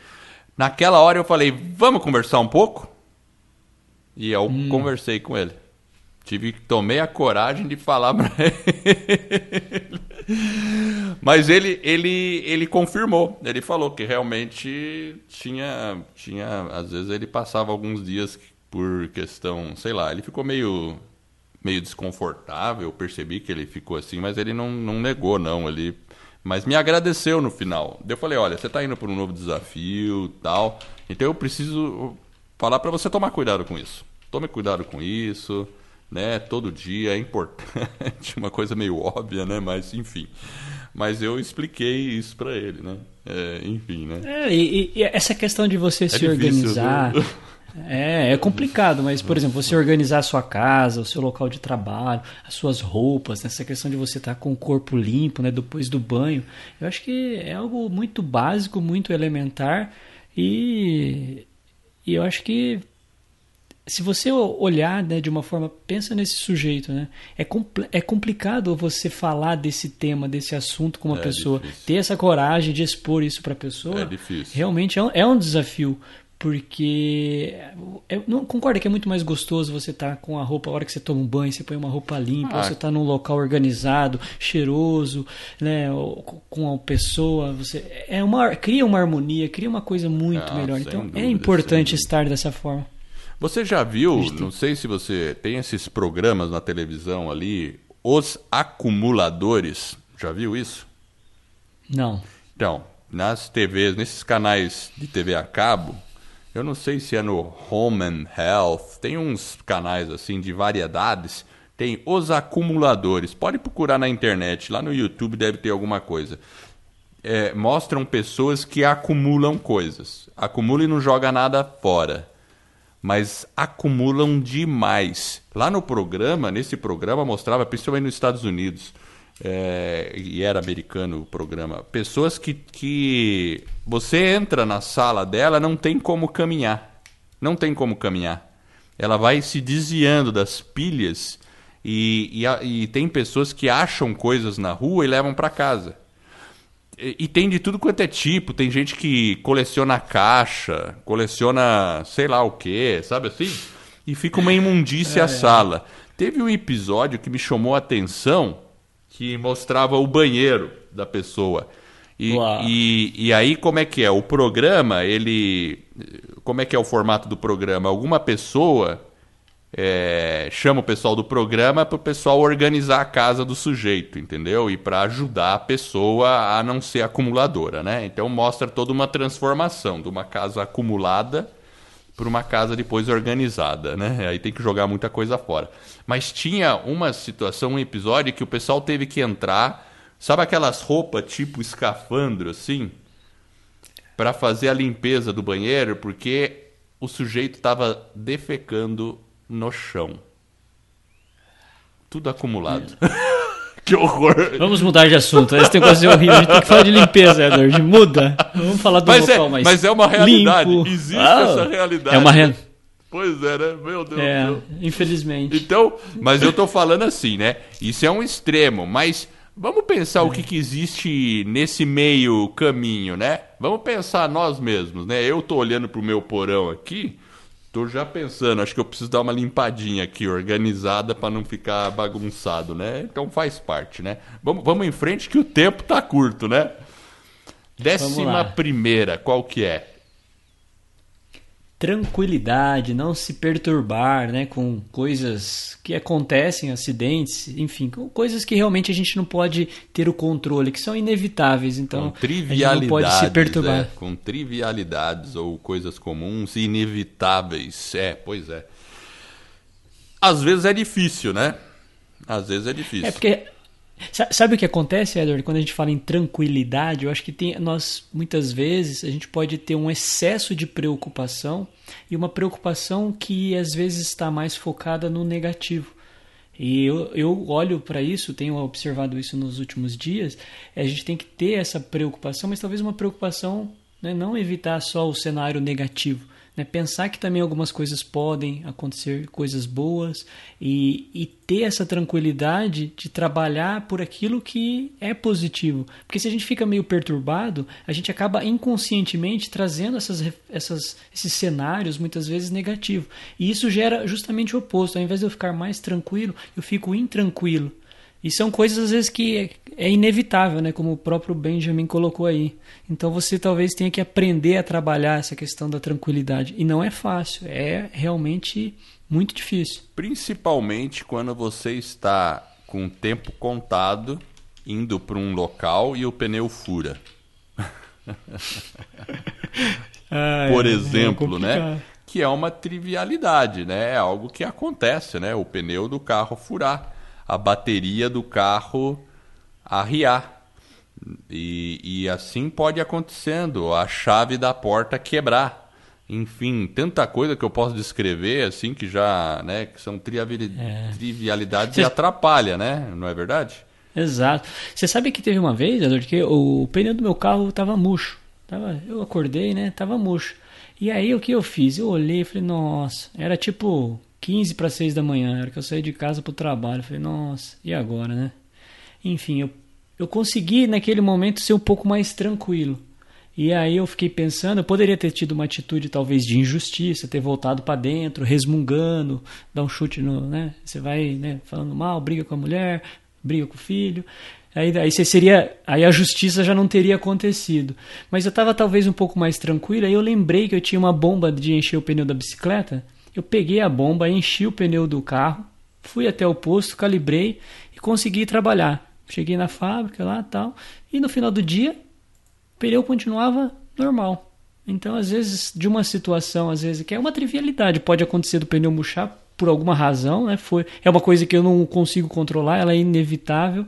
Naquela hora eu falei, vamos conversar um pouco? E eu hum. conversei com ele. Tive tomei a coragem de falar para ele. Mas ele, ele, ele confirmou. Ele falou que realmente tinha, tinha. Às vezes ele passava alguns dias por questão, sei lá, ele ficou meio meio desconfortável, percebi que ele ficou assim, mas ele não, não negou não, ele mas me agradeceu no final. Eu falei, olha, você está indo por um novo desafio, tal. Então eu preciso falar para você tomar cuidado com isso. Tome cuidado com isso, né? Todo dia é importante, uma coisa meio óbvia, né? Mas enfim. Mas eu expliquei isso para ele, né? É, enfim, né? É, e, e, essa questão de você é se difícil, organizar. Né? É, é complicado, mas, por exemplo, você organizar a sua casa, o seu local de trabalho, as suas roupas, né? essa questão de você estar com o corpo limpo, né, depois do banho, eu acho que é algo muito básico, muito elementar e, e eu acho que se você olhar né, de uma forma, pensa nesse sujeito, né? É, compl é complicado você falar desse tema, desse assunto com uma é pessoa, difícil. ter essa coragem de expor isso para a pessoa. É difícil. Realmente é um, é um desafio, porque eu não concorda que é muito mais gostoso você estar tá com a roupa a hora que você toma um banho, você põe uma roupa limpa, ah. você está num local organizado, cheiroso, né, com a pessoa, você é uma cria uma harmonia, cria uma coisa muito ah, melhor. Então dúvida, é importante estar dessa forma. Você já viu, não sei se você tem esses programas na televisão ali, os acumuladores, já viu isso? Não. Então, nas TVs, nesses canais de TV a cabo, eu não sei se é no Home and Health, tem uns canais assim de variedades, tem os acumuladores. Pode procurar na internet, lá no YouTube deve ter alguma coisa. É, mostram pessoas que acumulam coisas. Acumula e não joga nada fora. Mas acumulam demais. Lá no programa, nesse programa, mostrava, principalmente nos Estados Unidos, é, e era americano o programa, pessoas que, que você entra na sala dela, não tem como caminhar. Não tem como caminhar. Ela vai se desviando das pilhas e, e, e tem pessoas que acham coisas na rua e levam para casa. E, e, tem de tudo quanto é tipo. Tem gente que coleciona caixa, coleciona sei lá o que, sabe assim? E fica uma imundícia é, a sala. Teve um episódio que me chamou a atenção que mostrava o banheiro da pessoa. E, e, e, aí como é que é? O programa, ele. Como é que é o formato do programa? Alguma pessoa é, chama o pessoal do programa para o pessoal organizar a casa do sujeito, entendeu? E para ajudar a pessoa a não ser acumuladora, né? Então mostra toda uma transformação de uma casa acumulada para uma casa depois organizada, né? Aí tem que jogar muita coisa fora. Mas tinha uma situação, um episódio que o pessoal teve que entrar, sabe aquelas roupas tipo escafandro assim, para fazer a limpeza do banheiro, porque o sujeito estava defecando no chão. Tudo acumulado. Que horror. Vamos mudar de assunto. Esse negócio é horrível. A gente tem que falar de limpeza, Edward. Muda. Vamos falar do mas local é, mais Mas é uma realidade. Limpo. Existe ah, essa realidade. É uma realidade. Pois é, né? Meu Deus. É, Deus. infelizmente. Então, mas eu tô falando assim, né? Isso é um extremo, mas vamos pensar é. o que, que existe nesse meio caminho, né? Vamos pensar nós mesmos, né? Eu tô olhando pro meu porão aqui, Tô já pensando, acho que eu preciso dar uma limpadinha aqui, organizada, para não ficar bagunçado, né? Então faz parte, né? Vamos, vamos em frente que o tempo tá curto, né? Décima primeira, qual que é? Tranquilidade, não se perturbar né, com coisas que acontecem, acidentes, enfim, coisas que realmente a gente não pode ter o controle, que são inevitáveis. Então, com trivialidades, não pode se perturbar. É, com trivialidades ou coisas comuns inevitáveis. É, pois é. Às vezes é difícil, né? Às vezes é difícil. É porque Sabe o que acontece, Edward, quando a gente fala em tranquilidade? Eu acho que tem, nós, muitas vezes, a gente pode ter um excesso de preocupação e uma preocupação que às vezes está mais focada no negativo. E eu, eu olho para isso, tenho observado isso nos últimos dias. A gente tem que ter essa preocupação, mas talvez uma preocupação, né, não evitar só o cenário negativo, né? Pensar que também algumas coisas podem acontecer, coisas boas, e, e ter essa tranquilidade de trabalhar por aquilo que é positivo. Porque se a gente fica meio perturbado, a gente acaba inconscientemente trazendo essas, essas, esses cenários muitas vezes negativos. E isso gera justamente o oposto. Ao invés de eu ficar mais tranquilo, eu fico intranquilo. E são coisas às vezes que é inevitável, né? Como o próprio Benjamin colocou aí. Então você talvez tenha que aprender a trabalhar essa questão da tranquilidade. E não é fácil, é realmente muito difícil. Principalmente quando você está com o tempo contado, indo para um local e o pneu fura. ah, Por é, exemplo, é né? Que é uma trivialidade, né? É algo que acontece, né? O pneu do carro furar a bateria do carro arriar. E, e assim pode acontecendo, a chave da porta quebrar. Enfim, tanta coisa que eu posso descrever assim que já, né, que são é. trivialidades Cê... e atrapalha, né? Não é verdade? Exato. Você sabe que teve uma vez, Ador, que o pneu do meu carro estava murcho. Tava, eu acordei, né? Tava murcho. E aí o que eu fiz? Eu olhei e falei, nossa, era tipo 15 para 6 da manhã, era que eu saí de casa para o trabalho. Falei, nossa, e agora, né? Enfim, eu, eu consegui naquele momento ser um pouco mais tranquilo. E aí eu fiquei pensando, eu poderia ter tido uma atitude talvez de injustiça, ter voltado para dentro, resmungando, dar um chute no, né? Você vai, né, falando mal, briga com a mulher, briga com o filho. Aí, aí você seria, aí a justiça já não teria acontecido. Mas eu estava talvez um pouco mais tranquilo, aí eu lembrei que eu tinha uma bomba de encher o pneu da bicicleta. Eu peguei a bomba, enchi o pneu do carro, fui até o posto, calibrei e consegui trabalhar. Cheguei na fábrica lá, tal, e no final do dia o pneu continuava normal. Então, às vezes, de uma situação, às vezes, que é uma trivialidade, pode acontecer do pneu murchar por alguma razão, né? Foi, é uma coisa que eu não consigo controlar, ela é inevitável.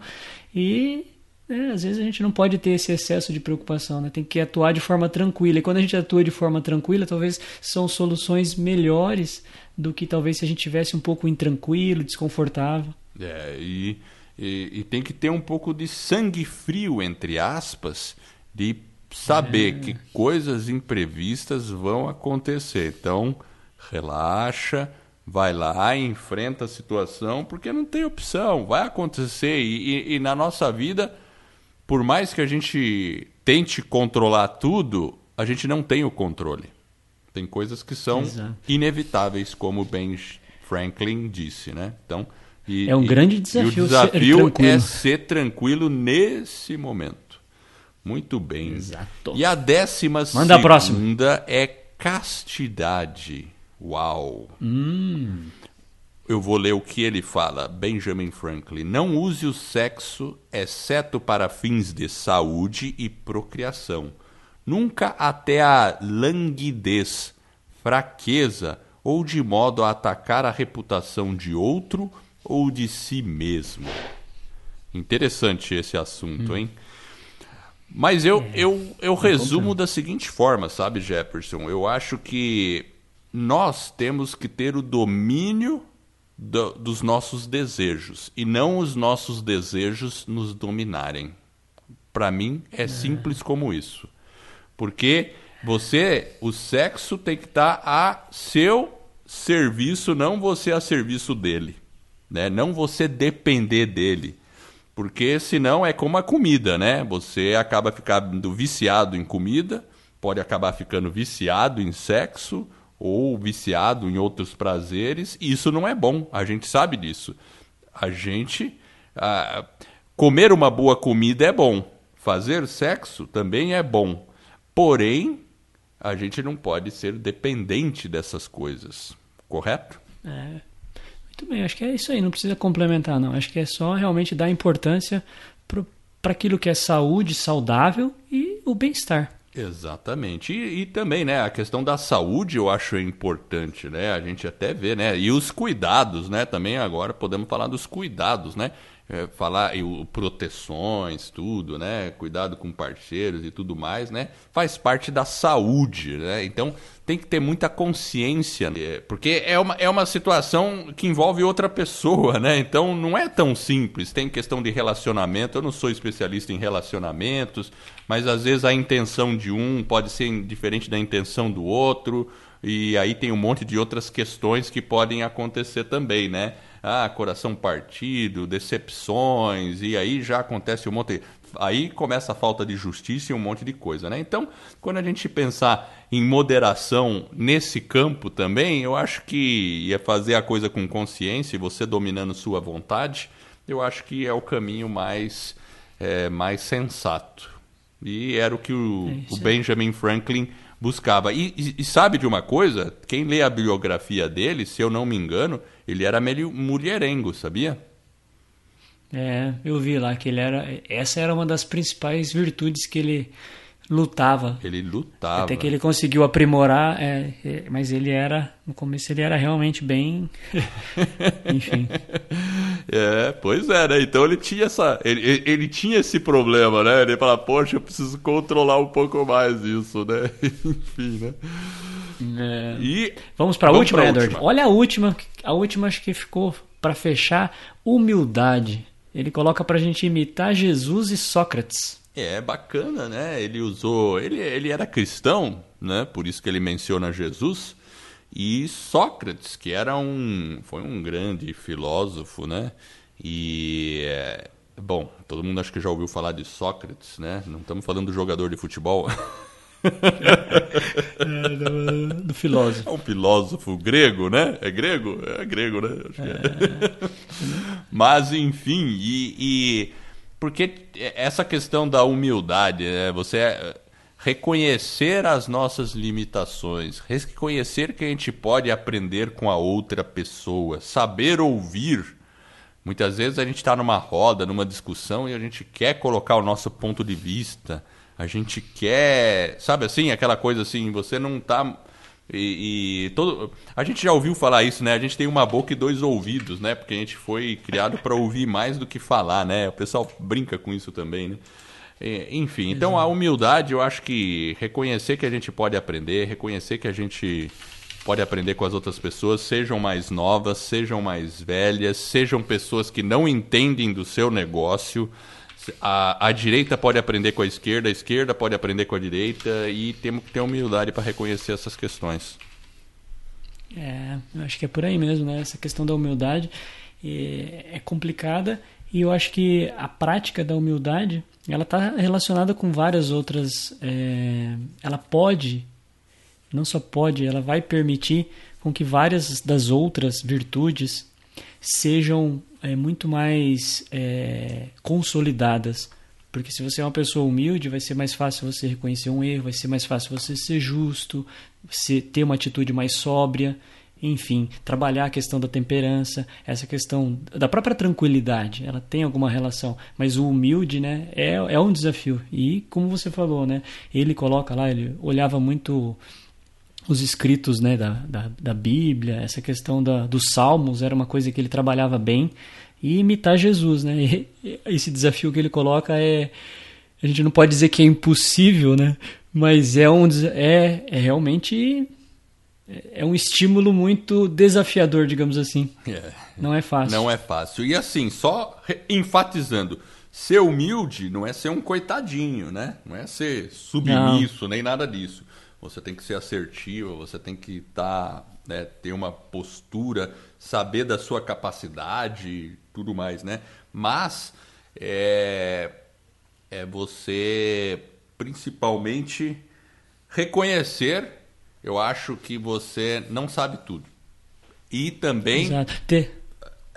E né, às vezes a gente não pode ter esse excesso de preocupação, né? tem que atuar de forma tranquila. E quando a gente atua de forma tranquila, talvez são soluções melhores do que talvez se a gente tivesse um pouco intranquilo, desconfortável. É, e, e, e tem que ter um pouco de sangue frio, entre aspas, de saber é. que coisas imprevistas vão acontecer. Então, relaxa, vai lá, enfrenta a situação, porque não tem opção, vai acontecer. E, e, e, na nossa vida, por mais que a gente tente controlar tudo, a gente não tem o controle. Tem coisas que são Exato. inevitáveis, como Ben Franklin disse, né? Então, e, é um grande desafio. E o desafio ser é ser tranquilo nesse momento. Muito bem. Exato. E a décima Manda segunda é castidade. Uau! Hum. Eu vou ler o que ele fala. Benjamin Franklin. Não use o sexo exceto para fins de saúde e procriação. Nunca até a languidez, fraqueza ou de modo a atacar a reputação de outro ou de si mesmo. Interessante esse assunto, hum. hein? Mas eu, é, eu, eu resumo da seguinte forma, sabe, Jefferson? Eu acho que nós temos que ter o domínio do, dos nossos desejos e não os nossos desejos nos dominarem. Para mim é, é simples como isso. Porque você, o sexo tem que estar tá a seu serviço, não você a serviço dele. Né? Não você depender dele. Porque senão é como a comida, né? Você acaba ficando viciado em comida, pode acabar ficando viciado em sexo ou viciado em outros prazeres, e isso não é bom, a gente sabe disso. A gente. Ah, comer uma boa comida é bom, fazer sexo também é bom. Porém, a gente não pode ser dependente dessas coisas, correto? É. Muito bem, acho que é isso aí, não precisa complementar, não. Acho que é só realmente dar importância para aquilo que é saúde, saudável e o bem-estar. Exatamente. E, e, também, né, a questão da saúde eu acho importante, né? A gente até vê, né? E os cuidados, né? Também agora podemos falar dos cuidados, né? É, falar e o, proteções, tudo, né? Cuidado com parceiros e tudo mais, né? Faz parte da saúde, né? Então tem que ter muita consciência, né? porque é uma, é uma situação que envolve outra pessoa, né? Então não é tão simples. Tem questão de relacionamento. Eu não sou especialista em relacionamentos, mas às vezes a intenção de um pode ser diferente da intenção do outro. E aí tem um monte de outras questões que podem acontecer também, né? Ah, coração partido, decepções, e aí já acontece um monte. Aí começa a falta de justiça e um monte de coisa, né? Então, quando a gente pensar em moderação nesse campo também, eu acho que ia fazer a coisa com consciência e você dominando sua vontade, eu acho que é o caminho mais, é, mais sensato. E era o que o, é o Benjamin Franklin buscava. E, e, e, sabe de uma coisa? Quem lê a biografia dele, se eu não me engano, ele era meio mulherengo, sabia? É, eu vi lá que ele era. Essa era uma das principais virtudes que ele lutava. Ele lutava. Até que ele conseguiu aprimorar, é, é, mas ele era. No começo ele era realmente bem. Enfim. É, pois é, né? Então ele tinha essa. Ele, ele tinha esse problema, né? Ele fala, poxa, eu preciso controlar um pouco mais isso, né? Enfim, né? É. E vamos para a última, Edward. Última. Olha a última, a última acho que ficou para fechar, humildade. Ele coloca para a gente imitar Jesus e Sócrates. É bacana, né? Ele usou, ele, ele era cristão, né? Por isso que ele menciona Jesus e Sócrates, que era um, foi um grande filósofo, né? E bom, todo mundo acho que já ouviu falar de Sócrates, né? Não estamos falando do jogador de futebol. é, do, do, filósofo. É um filósofo grego, né? É grego? É grego, né? Que é. Mas, enfim, e, e, porque essa questão da humildade, né? você é, reconhecer as nossas limitações, reconhecer que a gente pode aprender com a outra pessoa, saber ouvir. Muitas vezes a gente está numa roda, numa discussão e a gente quer colocar o nosso ponto de vista a gente quer, sabe assim, aquela coisa assim, você não tá e, e, todo a gente já ouviu falar isso, né? A gente tem uma boca e dois ouvidos, né? Porque a gente foi criado para ouvir mais do que falar, né? O pessoal brinca com isso também, né? Enfim, então a humildade, eu acho que reconhecer que a gente pode aprender, reconhecer que a gente pode aprender com as outras pessoas, sejam mais novas, sejam mais velhas, sejam pessoas que não entendem do seu negócio, a, a direita pode aprender com a esquerda, a esquerda pode aprender com a direita e temos que ter humildade para reconhecer essas questões. É, eu acho que é por aí mesmo, né? Essa questão da humildade é, complicada e eu acho que a prática da humildade ela está relacionada com várias outras. É, ela pode, não só pode, ela vai permitir com que várias das outras virtudes sejam é, muito mais é, consolidadas. Porque se você é uma pessoa humilde, vai ser mais fácil você reconhecer um erro, vai ser mais fácil você ser justo, você ter uma atitude mais sóbria, enfim, trabalhar a questão da temperança, essa questão da própria tranquilidade, ela tem alguma relação, mas o humilde, né, é, é um desafio. E como você falou, né, ele coloca lá, ele olhava muito os escritos né, da, da, da Bíblia, essa questão da, dos salmos era uma coisa que ele trabalhava bem, e imitar Jesus. Né? E esse desafio que ele coloca é. A gente não pode dizer que é impossível, né? mas é, um, é, é realmente é um estímulo muito desafiador, digamos assim. É. Não é fácil. Não é fácil. E assim, só enfatizando, ser humilde não é ser um coitadinho, né? Não é ser submisso, não. nem nada disso. Você tem que ser assertivo, você tem que estar, tá, né, ter uma postura, saber da sua capacidade, tudo mais, né? Mas é, é você principalmente reconhecer, eu acho que você não sabe tudo. E também. Exato.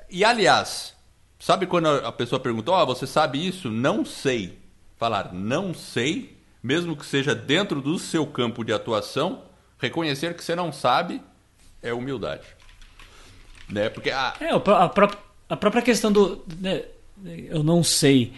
E aliás, sabe quando a pessoa perguntou, oh, você sabe isso? Não sei. Falar não sei mesmo que seja dentro do seu campo de atuação, reconhecer que você não sabe é humildade. Né? Porque a... É, a, própria, a própria questão do. Né, eu não sei.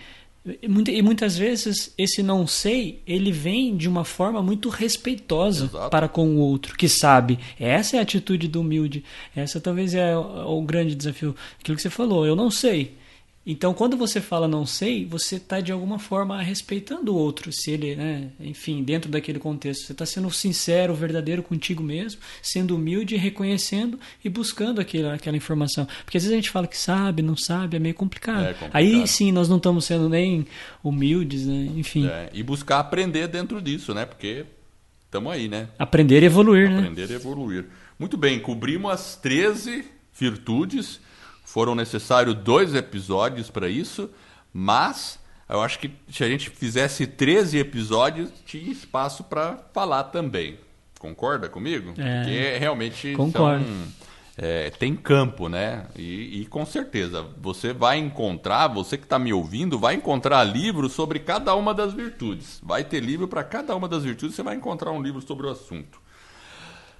E muitas vezes esse não sei, ele vem de uma forma muito respeitosa Exato. para com o outro, que sabe. Essa é a atitude do humilde. Essa talvez é o, o grande desafio. Aquilo que você falou, eu não sei. Então, quando você fala não sei, você está de alguma forma respeitando o outro, se ele, né, enfim, dentro daquele contexto. Você está sendo sincero, verdadeiro contigo mesmo, sendo humilde, reconhecendo e buscando aquela, aquela informação. Porque às vezes a gente fala que sabe, não sabe, é meio complicado. É complicado. Aí sim, nós não estamos sendo nem humildes, né? enfim. É, e buscar aprender dentro disso, né? Porque estamos aí, né? Aprender e evoluir, aprender né? Aprender e evoluir. Muito bem, cobrimos as 13 virtudes foram necessários dois episódios para isso, mas eu acho que se a gente fizesse 13 episódios, tinha espaço para falar também. Concorda comigo? É, Porque realmente concordo. São, é, tem campo, né? E, e, com certeza você vai encontrar, você que está me ouvindo, vai encontrar livros sobre cada uma das virtudes. Vai ter livro para cada uma das virtudes, você vai encontrar um livro sobre o assunto.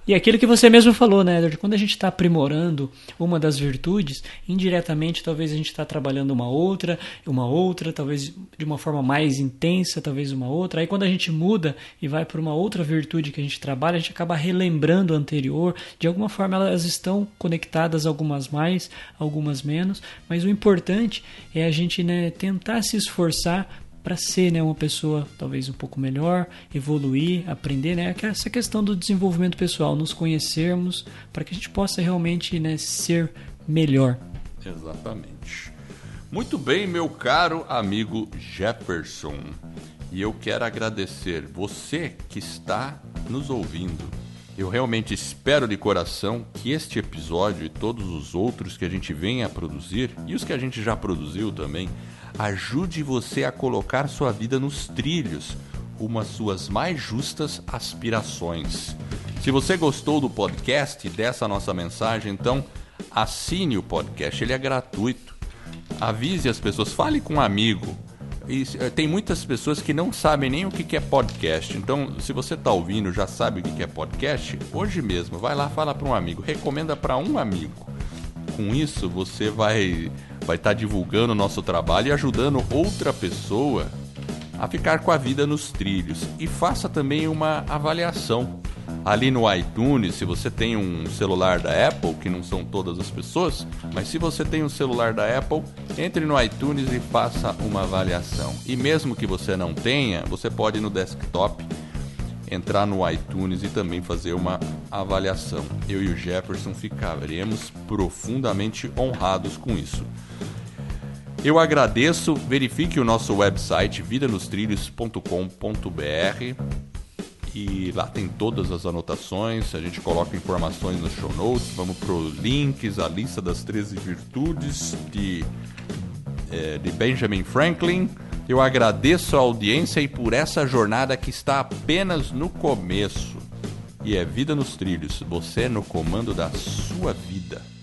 E aquilo que você mesmo falou, né, Edward? Quando a gente está aprimorando uma das virtudes, indiretamente talvez a gente está trabalhando uma outra, uma outra, talvez de uma forma mais intensa, talvez uma outra. Aí quando a gente muda e vai para uma outra virtude que a gente trabalha, a gente acaba relembrando a anterior. De alguma forma elas estão conectadas, algumas mais, algumas menos. Mas o importante é a gente né, tentar se esforçar para ser né, uma pessoa talvez um pouco melhor, evoluir, aprender, né? Essa questão do desenvolvimento pessoal, nos conhecermos para que a gente possa realmente né, ser melhor. Exatamente. Muito bem, meu caro amigo Jefferson. E eu quero agradecer você que está nos ouvindo. Eu realmente espero de coração que este episódio e todos os outros que a gente venha a produzir, e os que a gente já produziu também, ajude você a colocar sua vida nos trilhos, uma suas mais justas aspirações. Se você gostou do podcast e dessa nossa mensagem, então assine o podcast, ele é gratuito. Avise as pessoas, fale com um amigo. Eh, tem muitas pessoas que não sabem nem o que é podcast. Então, se você está ouvindo, já sabe o que é podcast, hoje mesmo, vai lá, fala para um amigo, recomenda para um amigo. Com isso, você vai vai estar tá divulgando o nosso trabalho e ajudando outra pessoa a ficar com a vida nos trilhos. E faça também uma avaliação ali no iTunes, se você tem um celular da Apple, que não são todas as pessoas, mas se você tem um celular da Apple, entre no iTunes e faça uma avaliação. E mesmo que você não tenha, você pode no desktop entrar no iTunes e também fazer uma avaliação. Eu e o Jefferson ficaremos profundamente honrados com isso. Eu agradeço, verifique o nosso website vidanostrilhos.com.br e lá tem todas as anotações, a gente coloca informações nos show notes, vamos pro links, a lista das 13 virtudes de, é, de Benjamin Franklin. Eu agradeço a audiência e por essa jornada que está apenas no começo. E é Vida nos Trilhos, você no comando da sua vida.